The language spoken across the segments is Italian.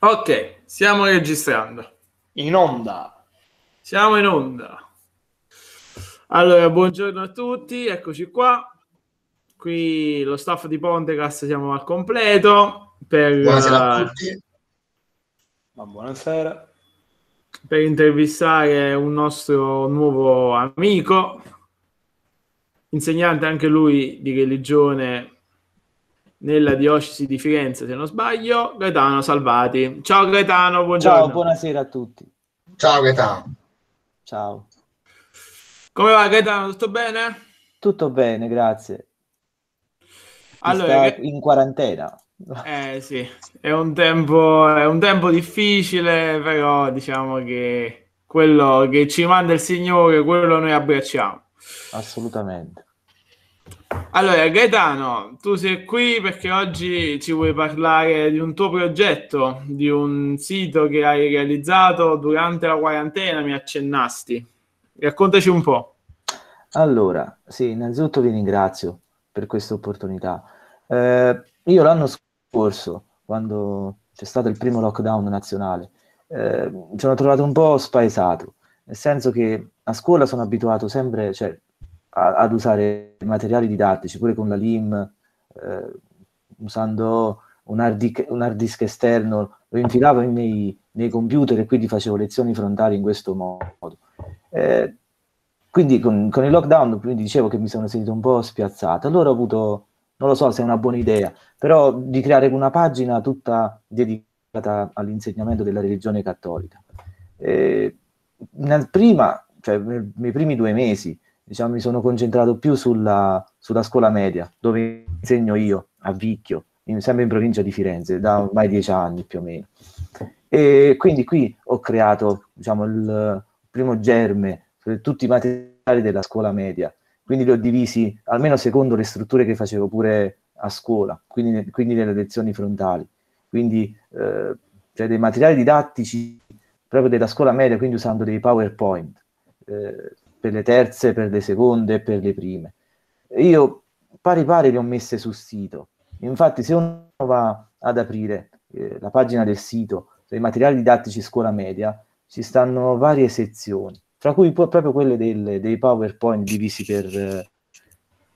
Ok, stiamo registrando. In onda. Siamo in onda. Allora, buongiorno a tutti, eccoci qua. Qui lo staff di Pontecast siamo al completo per, Buonasera a tutti. Ma buonasera. per intervistare un nostro nuovo amico, insegnante anche lui di religione nella diocesi di Firenze, se non sbaglio, Gaetano Salvati. Ciao Gaetano, buongiorno. Ciao, buonasera a tutti. Ciao Gaetano. Ciao. Come va Gaetano? Tutto bene? Tutto bene, grazie. Allora, sta in quarantena. Eh sì, è un tempo, è un tempo difficile, però diciamo che quello che ci manda il Signore, quello noi abbracciamo. Assolutamente. Allora, Gaetano, tu sei qui perché oggi ci vuoi parlare di un tuo progetto, di un sito che hai realizzato durante la quarantena, mi accennasti. Raccontaci un po'. Allora, sì, innanzitutto vi ringrazio per questa opportunità. Eh, io l'anno scorso, quando c'è stato il primo lockdown nazionale, eh, mi sono trovato un po' spaesato, nel senso che a scuola sono abituato sempre, cioè, a- ad usare materiali didattici, pure con la LIM, eh, usando un hard, disk, un hard disk esterno, lo infilavo nei, nei computer e quindi facevo lezioni frontali in questo modo. Eh, quindi con, con il lockdown, quindi dicevo che mi sono sentito un po' spiazzato. Allora ho avuto, non lo so se è una buona idea, però di creare una pagina tutta dedicata all'insegnamento della religione cattolica. Eh, nel prima, cioè nei, primi due mesi, diciamo, mi sono concentrato più sulla, sulla scuola media, dove insegno io, a Vicchio, in, sempre in provincia di Firenze, da ormai dieci anni più o meno. E quindi qui ho creato, diciamo, il primo germe per tutti i materiali della scuola media, quindi li ho divisi almeno secondo le strutture che facevo pure a scuola, quindi, quindi nelle lezioni frontali, quindi eh, cioè dei materiali didattici proprio della scuola media, quindi usando dei PowerPoint. Eh, per le terze, per le seconde, per le prime. Io pari pari le ho messe sul sito, infatti se uno va ad aprire eh, la pagina del sito dei materiali didattici scuola media, ci stanno varie sezioni fra cui proprio quelle del, dei PowerPoint divisi per,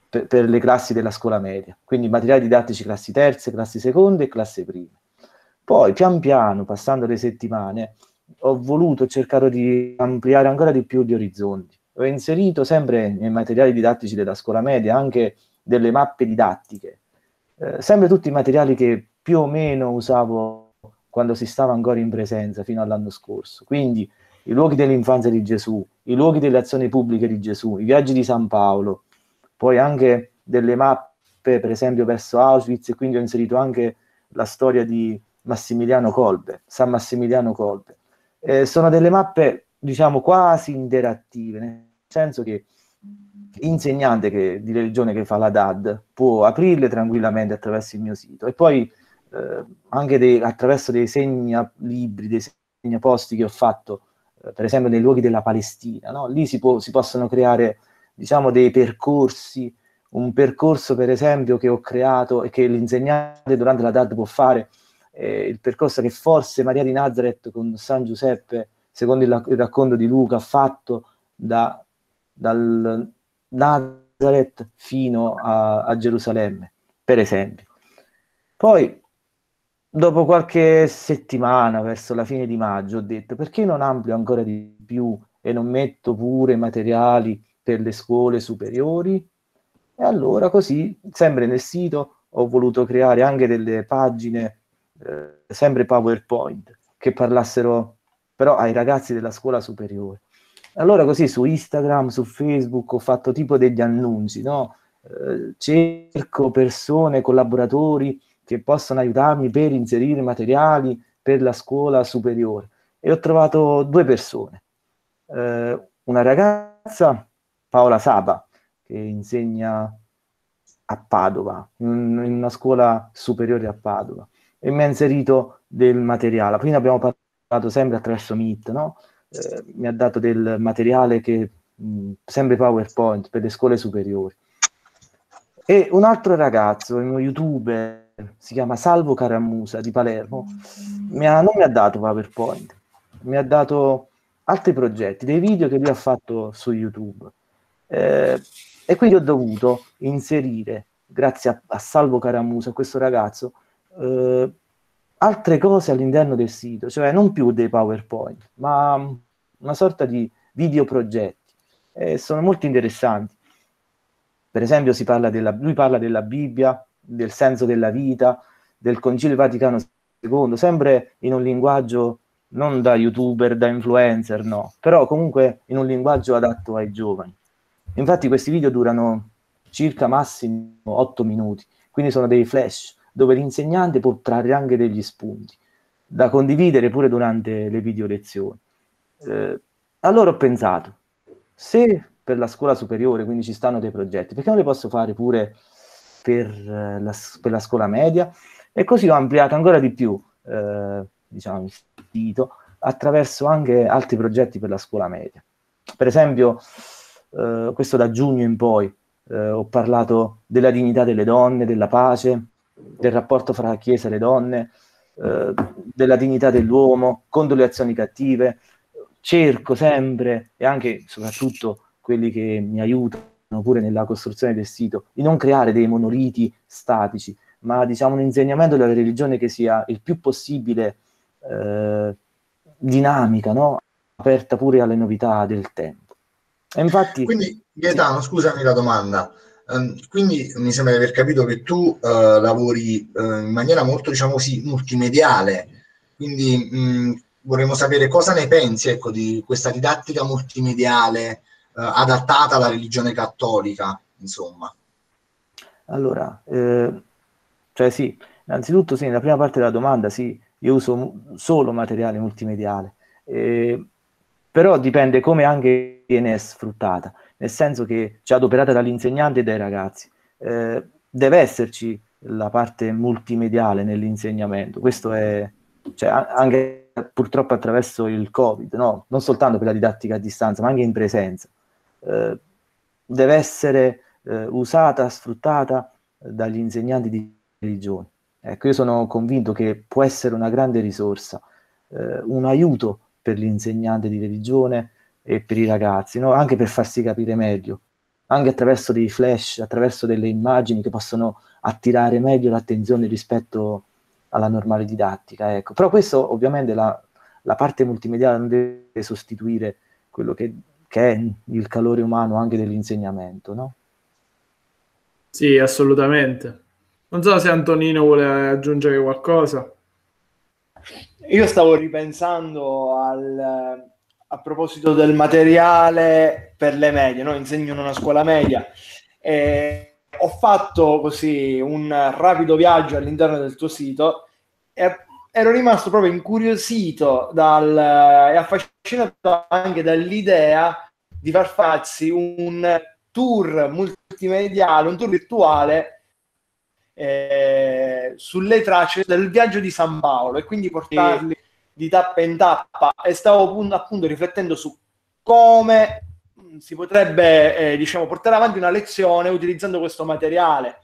per, per, le classi della scuola media, quindi materiali didattici classi terze, classi seconde e classi prime. Poi pian piano, passando le settimane, ho voluto cercare di ampliare ancora di più gli orizzonti. Ho inserito sempre nei materiali didattici della scuola media anche delle mappe didattiche, eh, sempre tutti i materiali che più o meno usavo quando si stava ancora in presenza fino all'anno scorso. Quindi i luoghi dell'infanzia di Gesù, i luoghi delle azioni pubbliche di Gesù, i viaggi di San Paolo, poi anche delle mappe, per esempio, verso Auschwitz, e quindi ho inserito anche la storia di Massimiliano Kolbe, San Massimiliano Kolbe. Eh, sono delle mappe, diciamo, quasi interattive, nel senso che l'insegnante che, di religione che fa la DAD può aprirle tranquillamente attraverso il mio sito e poi eh, anche dei, attraverso dei segna libri, dei segnaposti che ho fatto per esempio nei luoghi della Palestina, no? lì si, può, si, possono creare diciamo, dei percorsi, un percorso per esempio che ho creato e che l'insegnante durante la DAD può fare, eh, il percorso che forse Maria di Nazareth con San Giuseppe, secondo il, il racconto di Luca, fatto da, dal Nazareth fino a, a Gerusalemme, per esempio. Poi dopo qualche settimana, verso la fine di maggio, ho detto perché non amplio ancora di più e non metto pure materiali per le scuole superiori? E allora così, sempre nel sito, ho voluto creare anche delle pagine, eh, sempre PowerPoint, che parlassero però ai ragazzi della scuola superiore. Allora così su Instagram, su Facebook ho fatto tipo degli annunci, no? Eh, cerco persone, collaboratori, che possono aiutarmi per inserire materiali per la scuola superiore. E ho trovato due persone, eh, una ragazza, Paola Saba, che insegna a Padova, in, in una scuola superiore a Padova, e mi ha inserito del materiale. Prima abbiamo parlato sempre attraverso Meet, no? eh, mi ha dato del materiale che mh, sempre PowerPoint per le scuole superiori. E un altro ragazzo, uno youtuber, si chiama Salvo Caramusa di Palermo, mi ha, non mi ha dato PowerPoint, mi ha dato altri progetti, dei video che lui ha fatto su YouTube. Eh, e quindi ho dovuto inserire, grazie a, a Salvo Caramusa, questo ragazzo, eh, altre cose all'interno del sito, cioè non più dei PowerPoint, ma una sorta di video progetti. Eh, sono molto interessanti. Per esempio, parla della, lui parla della Bibbia, del senso della vita, del Concilio Vaticano II, sempre in un linguaggio non da youtuber, da influencer, no, però comunque in un linguaggio adatto ai giovani. Infatti questi video durano circa massimo 8 minuti, quindi sono dei flash dove l'insegnante può trarre anche degli spunti da condividere pure durante le video lezioni. Eh, allora ho pensato, se per la scuola superiore, quindi ci stanno dei progetti, perché non li posso fare pure per, eh, la, per la, scuola media? E così ho ampliato ancora di più, eh, diciamo, il sito attraverso anche altri progetti per la scuola media. Per esempio, eh, questo da giugno in poi, eh, ho parlato della dignità delle donne, della pace, del rapporto fra la Chiesa e le donne, eh, della dignità dell'uomo, contro le azioni cattive. Cerco sempre, e anche soprattutto quelli che mi aiutano pure nella costruzione del sito, di non creare dei monoliti statici, ma diciamo un insegnamento della religione che sia il più possibile eh, dinamica, no? aperta pure alle novità del tempo. E infatti, Quindi, Gaetano, scusami la domanda. Um, quindi mi sembra di aver capito che tu uh, lavori uh, in maniera molto, diciamo così, multimediale. Quindi mh, vorremmo sapere cosa ne pensi ecco, di questa didattica multimediale uh, adattata alla religione cattolica, insomma. Allora, eh, cioè sì, innanzitutto sì, nella prima parte della domanda sì, io uso solo materiale multimediale, eh, però dipende come anche viene sfruttata nel senso che c'è adoperata dall'insegnante e dai ragazzi. Eh, deve esserci la parte multimediale nell'insegnamento, questo è cioè, anche purtroppo attraverso il Covid, no? non soltanto per la didattica a distanza, ma anche in presenza. Eh, deve essere eh, usata, sfruttata dagli insegnanti di religione. Ecco, io sono convinto che può essere una grande risorsa, eh, un aiuto per l'insegnante di religione, e per i ragazzi, no? anche per farsi capire meglio, anche attraverso dei flash, attraverso delle immagini che possono attirare meglio l'attenzione rispetto alla normale didattica. Ecco. Però questo ovviamente la, la parte multimediale non deve sostituire quello che, che, è il calore umano anche dell'insegnamento, no? Sì, assolutamente. Non so se Antonino vuole aggiungere qualcosa. Io stavo ripensando al, a proposito del materiale per le medie, no? insegno in una scuola media. E ho fatto così un rapido viaggio all'interno del tuo sito e ero rimasto proprio incuriosito dal, e affascinato anche dall'idea di far farsi un tour multimediale, un tour virtuale eh, sulle tracce del viaggio di San Paolo e quindi portarli di tappa in tappa e stavo appunto riflettendo su come si potrebbe eh, diciamo, portare avanti una lezione utilizzando questo materiale,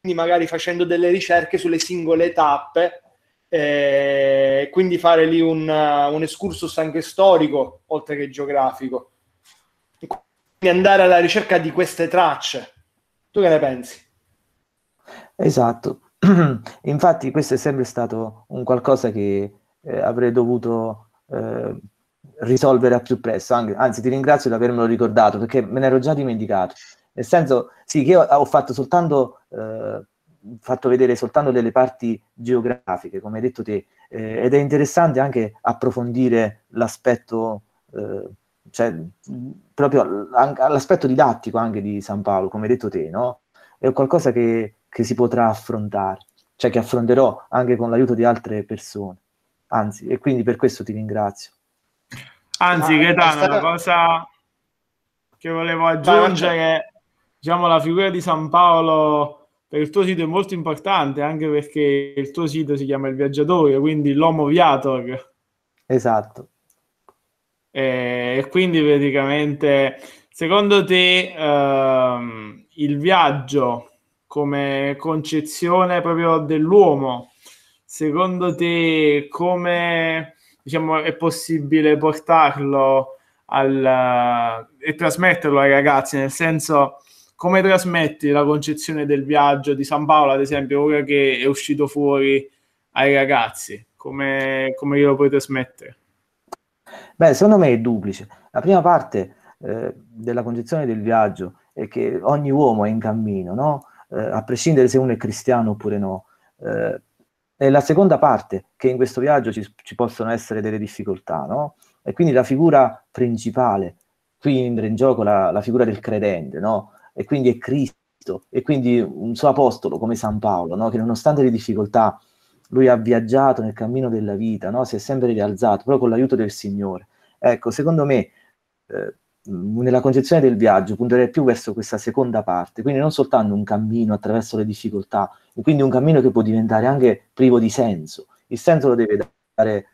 quindi magari facendo delle ricerche sulle singole tappe, eh, quindi fare lì un, un excursus anche storico oltre che geografico, quindi andare alla ricerca di queste tracce. Tu che ne pensi? Esatto, infatti questo è sempre stato un qualcosa che eh, avrei dovuto eh, risolvere al più presto. Anzi, ti ringrazio di avermelo ricordato perché me ne ero già dimenticato. Nel senso, sì, che io ho fatto soltanto, eh, fatto vedere soltanto delle parti geografiche, come hai detto te, eh, ed è interessante anche approfondire l'aspetto, eh, cioè proprio l'aspetto didattico anche di San Paolo, come hai detto te, no? È qualcosa che, che si potrà affrontare, cioè che affronterò anche con l'aiuto di altre persone anzi, e quindi per questo ti ringrazio. Anzi, Gaetano, stata... la cosa che volevo aggiungere, diciamo, la figura di San Paolo per il tuo sito è molto importante, anche perché il tuo sito si chiama Il Viaggiatore, quindi l'Homo Viator. Esatto. E quindi praticamente, secondo te, ehm, il viaggio come concezione proprio dell'uomo. Secondo te come diciamo, è possibile portarlo al, e trasmetterlo ai ragazzi? Nel senso, come trasmetti la concezione del viaggio di San Paolo, ad esempio, ora che è uscito fuori ai ragazzi? Come, come glielo puoi trasmettere? Beh, secondo me è duplice. La prima parte eh, della concezione del viaggio è che ogni uomo è in cammino, no? eh, a prescindere se uno è cristiano oppure no. Eh, e la seconda parte, che in questo viaggio ci, ci possono essere delle difficoltà, no? E quindi la figura principale, qui entra in gioco la, la figura del credente, no? E quindi è Cristo, e quindi un suo apostolo come San Paolo, no? Che nonostante le difficoltà, lui ha viaggiato nel cammino della vita, no? Si è sempre rialzato, però con l'aiuto del Signore. Ecco, secondo me, eh, nella concezione del viaggio punterei più verso questa seconda parte, quindi non soltanto un cammino attraverso le difficoltà, quindi un cammino che può diventare anche privo di senso. Il senso lo deve dare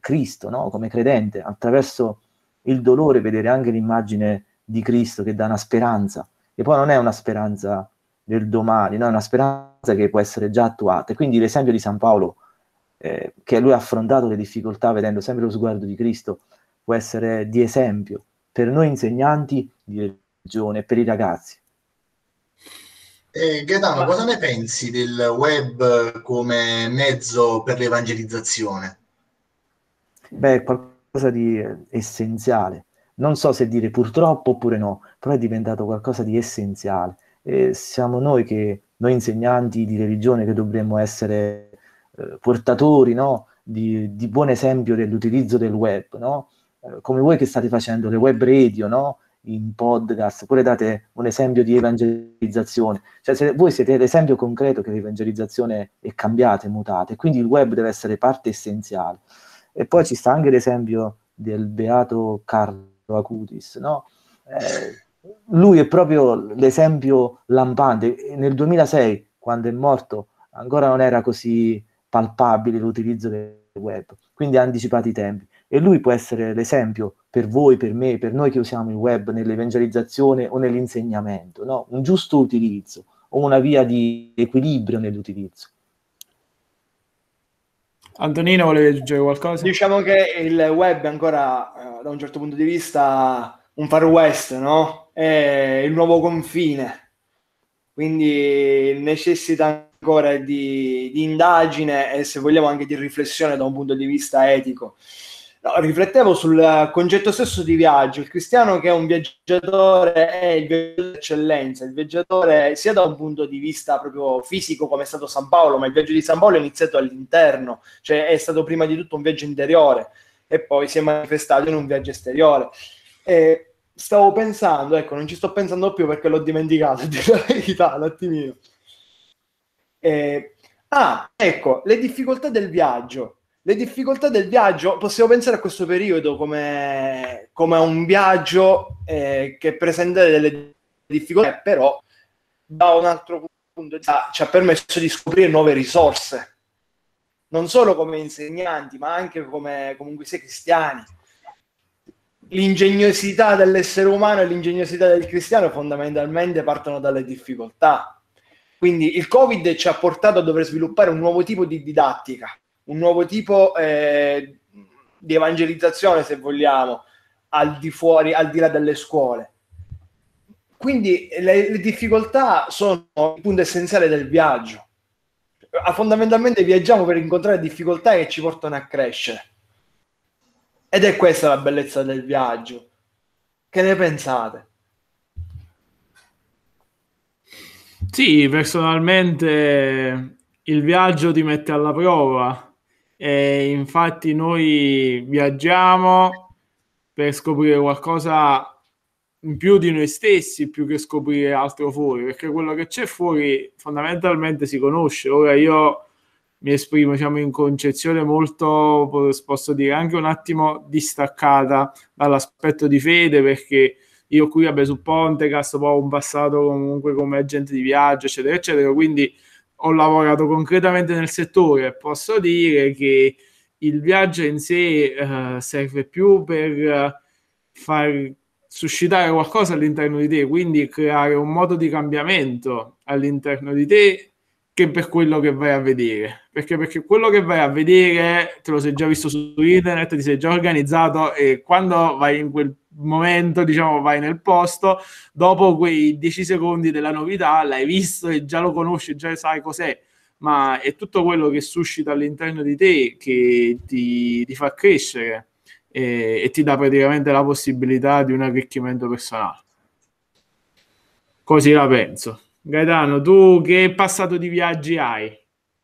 Cristo, no? come credente, attraverso il dolore vedere anche l'immagine di Cristo che dà una speranza, e poi non è una speranza del domani, no? è una speranza che può essere già attuata. Quindi l'esempio di San Paolo, eh, che lui ha affrontato le difficoltà vedendo sempre lo sguardo di Cristo, può essere di esempio per noi insegnanti di religione per i ragazzi. Eh, Gaetano, cosa ne pensi del web come mezzo per l'evangelizzazione? Beh, è qualcosa di essenziale. Non so se dire purtroppo oppure no, però è diventato qualcosa di essenziale. E siamo noi, che, noi insegnanti di religione che dovremmo essere eh, portatori no? di, di, buon esempio dell'utilizzo del web, no? Eh, come voi che state facendo le web radio, no? in podcast, oppure date un esempio di evangelizzazione. Cioè, se voi siete l'esempio concreto che l'evangelizzazione è cambiata, è mutata, e quindi il web deve essere parte essenziale. E poi ci sta anche l'esempio del beato Carlo Acutis, no? Eh, lui è proprio l'esempio lampante. Nel 2006, quando è morto, ancora non era così palpabile l'utilizzo del web, quindi ha anticipato i tempi e lui può essere l'esempio per voi, per me, per noi che usiamo il web nell'evangelizzazione o nell'insegnamento, no? un giusto utilizzo o una via di equilibrio nell'utilizzo. Antonino volevi aggiungere qualcosa? Diciamo che il web è ancora, eh, da un certo punto di vista, un far west, no? È il nuovo confine, quindi necessita ancora di, di indagine e se vogliamo anche di riflessione da un punto di vista etico. Riflettevo sul concetto stesso di viaggio. Il cristiano che è un viaggiatore è il viaggiatore d'eccellenza, il viaggiatore sia da un punto di vista proprio fisico come è stato San Paolo, ma il viaggio di San Paolo è iniziato all'interno, cioè è stato prima di tutto un viaggio interiore e poi si è manifestato in un viaggio esteriore. E stavo pensando, ecco, non ci sto pensando più perché l'ho dimenticato, a la verità, un attimino. E, ah, ecco, le difficoltà del viaggio le difficoltà del viaggio, possiamo pensare a questo periodo come, come a un viaggio eh, che presenta delle difficoltà, però da un altro punto di vista ci ha permesso di scoprire nuove risorse, non solo come insegnanti, ma anche come comunque sia cristiani. L'ingegnosità dell'essere umano e l'ingegnosità del cristiano fondamentalmente partono dalle difficoltà. Quindi il Covid ci ha portato a dover sviluppare un nuovo tipo di didattica un nuovo tipo eh, di evangelizzazione, se vogliamo, al di fuori, al di là delle scuole. Quindi le, le difficoltà sono il punto essenziale del viaggio. Fondamentalmente viaggiamo per incontrare difficoltà che ci portano a crescere. Ed è questa la bellezza del viaggio. Che ne pensate? Sì, personalmente il viaggio ti mette alla prova e infatti noi viaggiamo per scoprire qualcosa in più di noi stessi più che scoprire altro fuori perché quello che c'è fuori fondamentalmente si conosce. Ora io mi esprimo diciamo in concezione molto posso dire anche un attimo distaccata dall'aspetto di fede perché io qui vabbè su Pontecast ho un passato comunque come agente di viaggio eccetera eccetera quindi ho lavorato concretamente nel settore, posso dire che il viaggio in sé uh, serve più per far suscitare qualcosa all'interno di te, quindi creare un modo di cambiamento all'interno di te che per quello che vai a vedere. Perché, perché quello che vai a vedere te lo sei già visto su internet, ti sei già organizzato e quando vai in quel momento, diciamo, vai nel posto, dopo quei 10 secondi della novità l'hai visto e già lo conosci, già sai cos'è, ma è tutto quello che suscita all'interno di te che ti, ti fa crescere e, e ti dà praticamente la possibilità di un arricchimento personale. Così la penso. Gaetano, tu che passato di viaggi hai?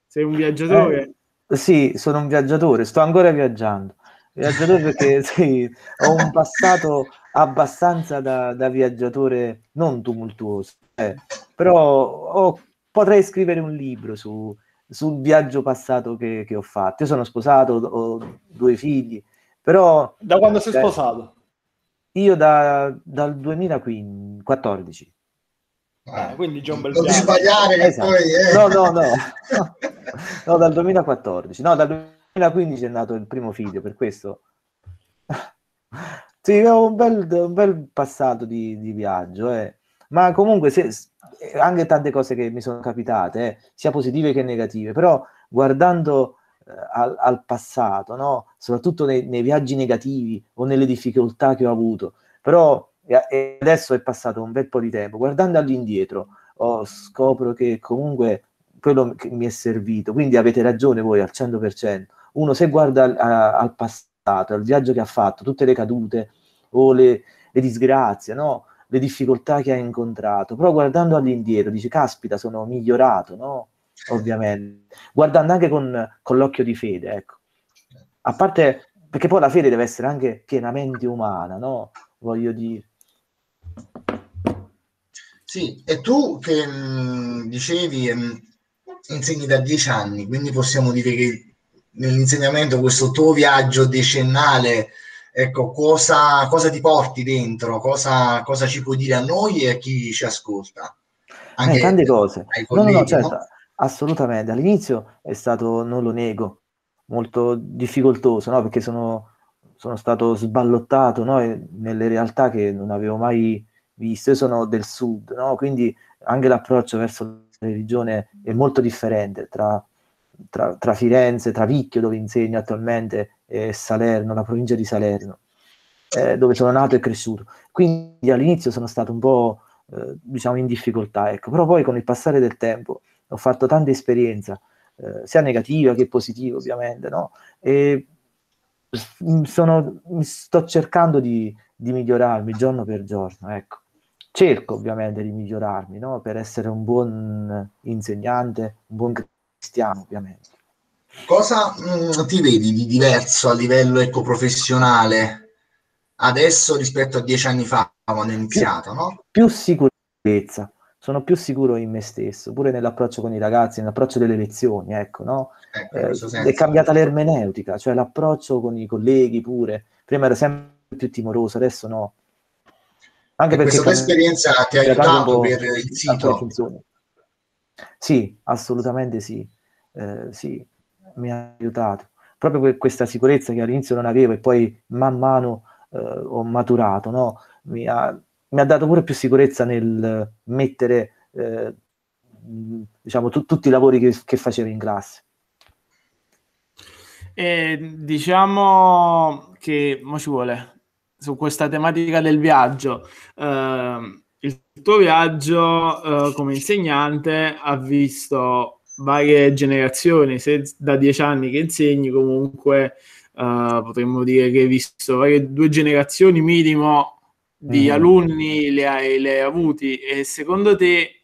Sei un viaggiatore? Eh, sì, sono un viaggiatore, sto ancora viaggiando. Viaggiatore perché sì, ho un passato abbastanza da, da viaggiatore non tumultuoso, eh, però ho, potrei scrivere un libro su, sul viaggio passato che, che, ho fatto. Io sono sposato, ho due figli, però... Da quando sei eh, sposato? Io da, dal 2014. Ah, quindi John Bel Non ti sbagliare esatto. poi... Eh. No, no, no. no, dal 2014. No, dal 2015 è nato il primo figlio, per questo... sì, un bel, un bel passato di, di viaggio, eh. ma comunque se, anche tante cose che mi sono capitate, eh, sia positive che negative, però guardando eh, al, al, passato, no? soprattutto nei, nei, viaggi negativi o nelle difficoltà che ho avuto, però adesso è passato un bel po' di tempo, guardando all'indietro oh, scopro che comunque quello che mi è servito, quindi avete ragione voi al 100%, uno se guarda al, al passato, al viaggio che ha fatto, tutte le cadute o le, le disgrazie, no? le difficoltà che ha incontrato, però guardando all'indietro dice caspita sono migliorato, no? ovviamente, guardando anche con, con l'occhio di fede, ecco. A parte, perché poi la fede deve essere anche pienamente umana, no? Voglio dire. Sì, e tu che mh, dicevi mh, insegni da dieci anni, quindi possiamo dire che nell'insegnamento questo tuo viaggio decennale, ecco, cosa, cosa ti porti dentro, cosa, cosa, ci puoi dire a noi e a chi ci ascolta? Anche eh, tante cose. Colleghi, no, no, certo, no? assolutamente. All'inizio è stato, non lo nego, molto difficoltoso, no? perché sono sono stato sballottato no? nelle realtà che non avevo mai visto. Io sono del sud, no? quindi anche l'approccio verso la religione è molto differente tra, tra, tra Firenze, tra Vicchio, dove insegno attualmente, e Salerno, la provincia di Salerno, eh, dove sono nato e cresciuto. Quindi all'inizio sono stato un po' eh, diciamo in difficoltà, ecco. però poi con il passare del tempo ho fatto tanta esperienza, eh, sia negativa che positiva ovviamente, no? e sono, sto cercando di, di, migliorarmi giorno per giorno, ecco. Cerco ovviamente di migliorarmi, no? Per essere un buon insegnante, un buon cristiano, ovviamente. Cosa mh, mm, ti vedi di diverso a livello ecco, professionale adesso rispetto a dieci anni fa, quando hai iniziato, più, no? Più sicurezza, sono più sicuro in me stesso, pure nell'approccio con i ragazzi, nell'approccio delle lezioni, ecco, no? Ecco, eh, è cambiata l'ermeneutica, cioè l'approccio con i colleghi pure. Prima ero sempre più timoroso, adesso no. Anche e perché questa esperienza ti ha aiutato per il sito? Sì, assolutamente sì. Eh, sì, mi ha aiutato. Proprio questa sicurezza che all'inizio non avevo e poi man mano eh, ho maturato, no? Mi ha, mi ha dato pure più sicurezza nel mettere eh, diciamo tu, tutti i lavori che, che facevo in classe. E diciamo che mo ci vuole su questa tematica del viaggio. Eh, il tuo viaggio eh, come insegnante ha visto varie generazioni, se da dieci anni che insegni comunque eh, potremmo dire che hai visto varie, due generazioni minimo di mm. alunni le hai, le hai avuti e secondo te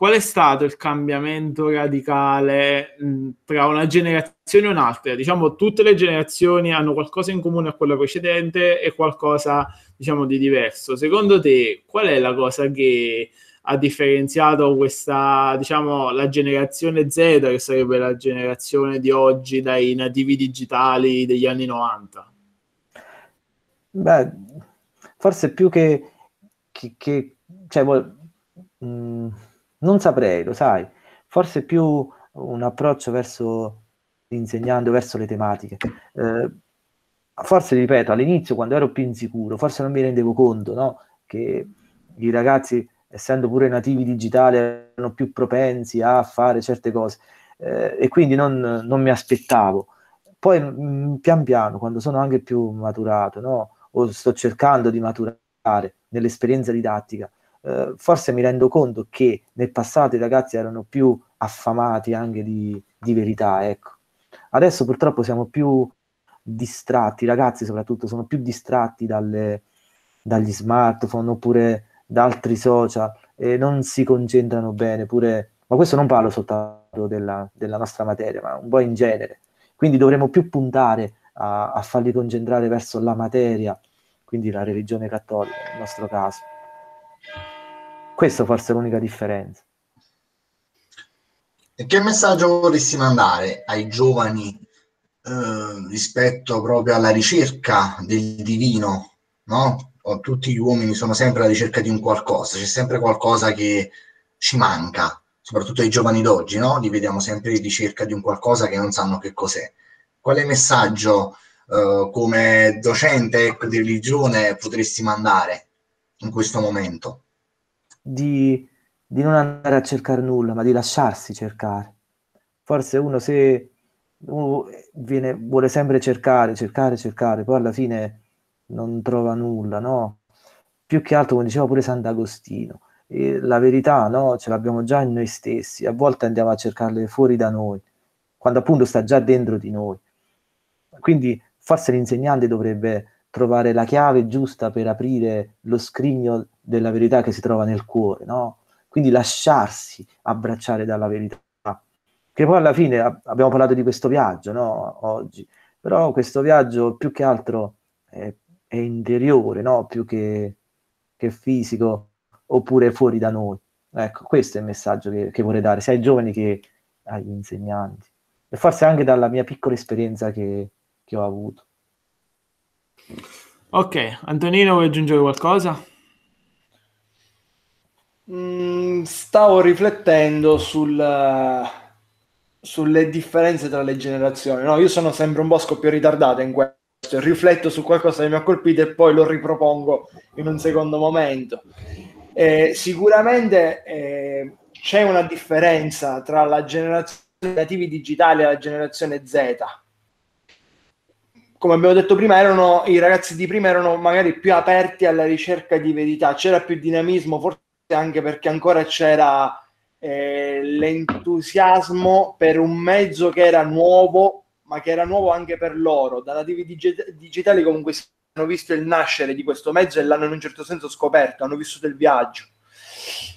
qual è stato il cambiamento radicale mh, tra una generazione e un'altra? Diciamo, tutte le generazioni hanno qualcosa in comune a quella precedente e qualcosa, diciamo, di diverso. Secondo te, qual è la cosa che ha differenziato questa, diciamo, la generazione Z, che sarebbe la generazione di oggi, dai nativi digitali degli anni 90? Beh, forse più che, che, che cioè, mh, non saprei, lo sai, forse più un approccio verso l'insegnante, verso le tematiche. Eh, forse ripeto, all'inizio quando ero più insicuro, forse non mi rendevo conto no? che i ragazzi, essendo pure nativi digitali, erano più propensi a fare certe cose eh, e quindi non, non, mi aspettavo. Poi mh, mm, pian piano, quando sono anche più maturato, no? o sto cercando di maturare nell'esperienza didattica, eh, forse mi rendo conto che nel passato i ragazzi erano più affamati anche di, di verità, ecco. Adesso purtroppo siamo più distratti, i ragazzi soprattutto sono più distratti dalle, dagli smartphone oppure da altri social e non si concentrano bene pure, ma questo non parlo soltanto della, della nostra materia, ma un po' in genere. Quindi dovremmo più puntare a, a farli concentrare verso la materia, quindi la religione cattolica nel nostro caso. Questa forse è l'unica differenza. E che messaggio vorresti mandare ai giovani eh, rispetto proprio alla ricerca del divino, no? Tutti gli uomini sono sempre alla ricerca di un qualcosa, c'è sempre qualcosa che ci manca, soprattutto ai giovani d'oggi, no? Li vediamo sempre in ricerca di un qualcosa che non sanno che cos'è. Quale messaggio eh, come docente ecco, di religione potresti mandare in questo momento? Di, di non andare a cercare nulla, ma di lasciarsi cercare. Forse uno se viene, vuole sempre cercare, cercare, cercare, poi alla fine non trova nulla, no? Più che altro, come diceva pure Sant'Agostino, eh, la verità, no? Ce l'abbiamo già in noi stessi, a volte andiamo a cercarle fuori da noi, quando appunto sta già dentro di noi. Quindi forse l'insegnante dovrebbe trovare la chiave giusta per aprire lo scrigno della verità che si trova nel cuore, no? Quindi lasciarsi abbracciare dalla verità che poi alla fine abbiamo parlato di questo viaggio no? oggi, però questo viaggio più che altro è, è interiore, no? più che, che, fisico, oppure fuori da noi. Ecco, questo è il messaggio che, che vorrei dare sia ai giovani che agli insegnanti. E forse anche dalla mia piccola esperienza che, che ho avuto. Ok, Antonino vuoi aggiungere qualcosa? Mm, stavo riflettendo sul, sulle differenze tra le generazioni. No, io sono sempre un po' scoppio ritardato in questo, rifletto su qualcosa che mi ha colpito e poi lo ripropongo in un secondo momento. Eh, sicuramente eh, c'è una differenza tra la generazione dei nativi digitali e la generazione Z. Come abbiamo detto prima, erano, i ragazzi di prima erano magari più aperti alla ricerca di verità, c'era più dinamismo, forse anche perché ancora c'era eh, l'entusiasmo per un mezzo che era nuovo, ma che era nuovo anche per loro. Da nativi dig- digitali comunque hanno visto il nascere di questo mezzo e l'hanno in un certo senso scoperto, hanno vissuto il viaggio.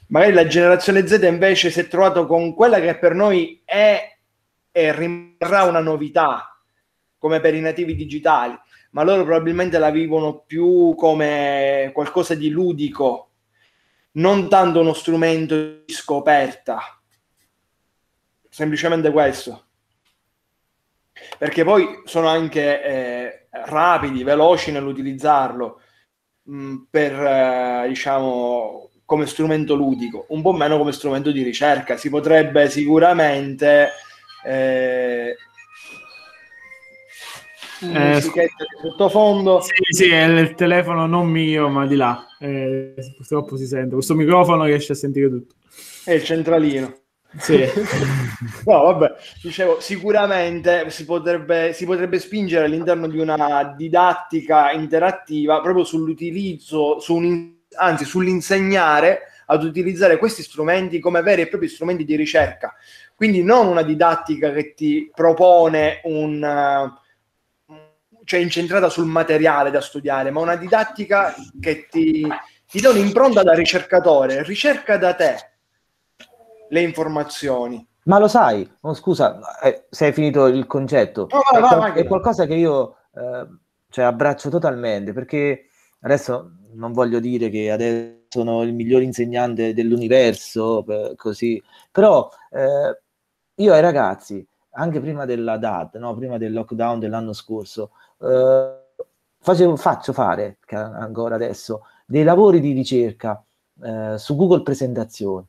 Magari la generazione Z invece si è trovato con quella che per noi è e rimarrà una novità, come per i nativi digitali, ma loro probabilmente la vivono più come qualcosa di ludico, non tanto uno strumento di scoperta, semplicemente questo. Perché poi sono anche eh, rapidi, veloci nell'utilizzarlo mh, mm, per, eh, diciamo, come strumento ludico, un po' meno come strumento di ricerca. Si potrebbe sicuramente eh, eh, di sottofondo. Sì, sì, è il telefono non mio, ma di là. Eh, purtroppo si sente. Questo microfono riesce a sentire tutto. È il centralino. Sì. no, vabbè, dicevo, sicuramente si potrebbe, si potrebbe spingere all'interno di una didattica interattiva proprio sull'utilizzo, su un, anzi sull'insegnare ad utilizzare questi strumenti come veri e propri strumenti di ricerca. Quindi non una didattica che ti propone un cioè incentrata sul materiale da studiare, ma una didattica che ti, ti dà un'impronta da ricercatore, ricerca da te le informazioni. Ma lo sai, oh, scusa, eh, se hai finito il concetto, no, va, va, va, è, qualcosa che io eh, cioè, abbraccio totalmente, perché adesso non voglio dire che adesso sono il miglior insegnante dell'universo, eh, così, però eh, io ai ragazzi, anche prima della DAD, no, prima del lockdown dell'anno scorso, eh, facevo, faccio fare ancora adesso dei lavori di ricerca eh, su Google Presentazioni.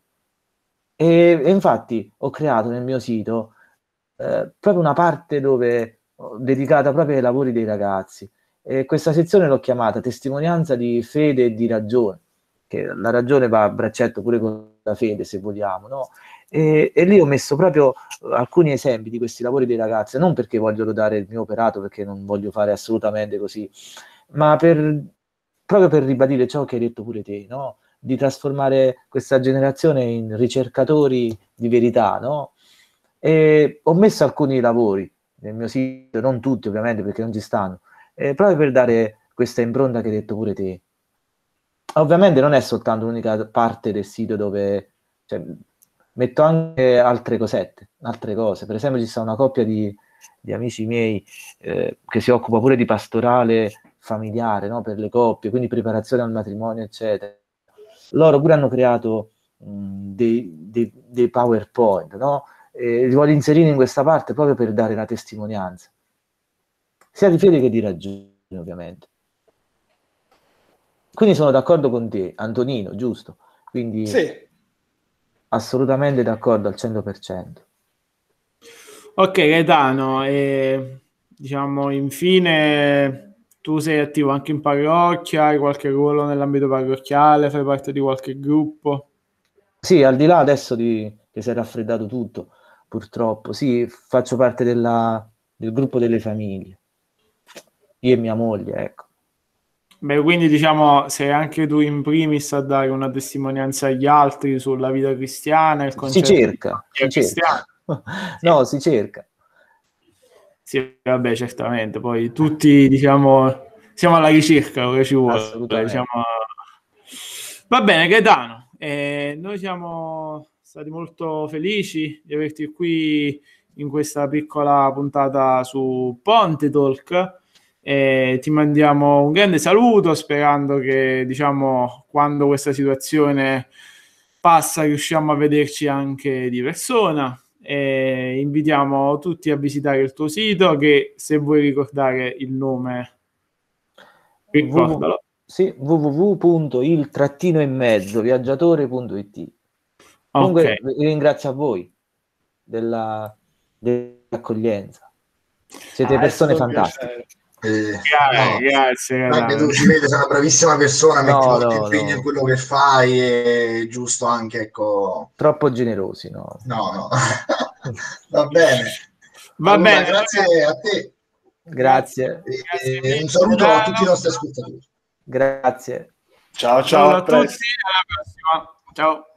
E, e, infatti ho creato nel mio sito eh, proprio una parte dove dedicata proprio ai lavori dei ragazzi E questa sezione l'ho chiamata testimonianza di fede e di ragione, che la ragione va a braccetto pure con la fede, se vogliamo, no? E, e, lì ho messo proprio alcuni esempi di questi lavori dei ragazzi, non perché voglio dare il mio operato, perché non voglio fare assolutamente così, ma per, proprio per ribadire ciò che hai detto pure te, no? di trasformare questa generazione in ricercatori di verità. No? E ho messo alcuni lavori nel mio sito, non tutti ovviamente perché non ci stanno, eh, proprio per dare questa impronta che hai detto pure te. Ovviamente non è soltanto l'unica parte del sito dove cioè, metto anche altre cosette, altre cose. Per esempio, ci sta una coppia di, di amici miei eh, che si occupa pure di pastorale familiare no? per le coppie, quindi preparazione al matrimonio, eccetera. Loro pure hanno creato mh, dei, dei, dei, PowerPoint, no? E li voglio inserire in questa parte proprio per dare la testimonianza, sia di fede che di ragione, ovviamente. Quindi sono d'accordo con te, Antonino, giusto? Quindi sì assolutamente d'accordo al 100%. Ok, Gaetano, e, diciamo infine tu sei attivo anche in parrocchia, hai qualche ruolo nell'ambito parrocchiale, fai parte di qualche gruppo? Sì, al di là adesso di, che si è raffreddato tutto, purtroppo, sì, faccio parte della, del gruppo delle famiglie, io e mia moglie, ecco. Beh, quindi diciamo sei anche tu in primis a dare una testimonianza agli altri sulla vita cristiana, il concetto si cerca, si cerca. no, si cerca. Sì, vabbè, certamente, poi tutti diciamo siamo alla ricerca, ora ci vuole. Diciamo... Va bene, Gaetano, eh, noi siamo stati molto felici di averti qui in questa piccola puntata su Ponte Talk e ti mandiamo un grande saluto sperando che diciamo quando questa situazione passa riusciamo a vederci anche di persona. E invitiamo tutti a visitare il tuo sito che se vuoi ricordare il nome ricordalo. Sì, www.il in mezzo viaggiatore.it comunque okay. ringrazio a voi della, dell'accoglienza. Siete ah, persone fantastiche. piacere. Eh, no, grazie, anche tu si vede, sei una bravissima persona, metti no, molto no, impegno no. in quello che fai, è giusto anche, ecco... Troppo generosi, no? No, no. Va bene. Va allora, bene. Grazie a te. Grazie. E, e un saluto a tutti i nostri ascoltatori. Grazie. Ciao, ciao. ciao a tutti, alla prossima. Ciao.